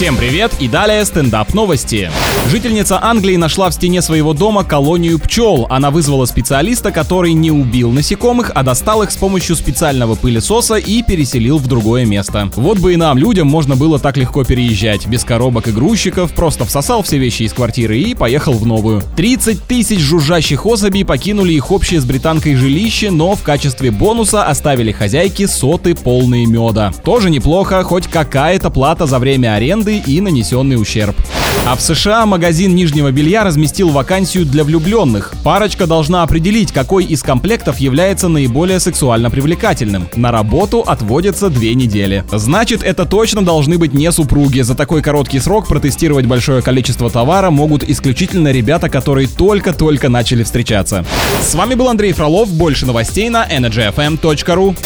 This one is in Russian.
Всем привет и далее стендап новости. Жительница Англии нашла в стене своего дома колонию пчел. Она вызвала специалиста, который не убил насекомых, а достал их с помощью специального пылесоса и переселил в другое место. Вот бы и нам, людям, можно было так легко переезжать. Без коробок и грузчиков, просто всосал все вещи из квартиры и поехал в новую. 30 тысяч жужжащих особей покинули их общее с британкой жилище, но в качестве бонуса оставили хозяйки соты полные меда. Тоже неплохо, хоть какая-то плата за время аренды аренды и нанесенный ущерб. А в США магазин нижнего белья разместил вакансию для влюбленных. Парочка должна определить, какой из комплектов является наиболее сексуально привлекательным. На работу отводятся две недели. Значит, это точно должны быть не супруги. За такой короткий срок протестировать большое количество товара могут исключительно ребята, которые только-только начали встречаться. С вами был Андрей Фролов. Больше новостей на energyfm.ru.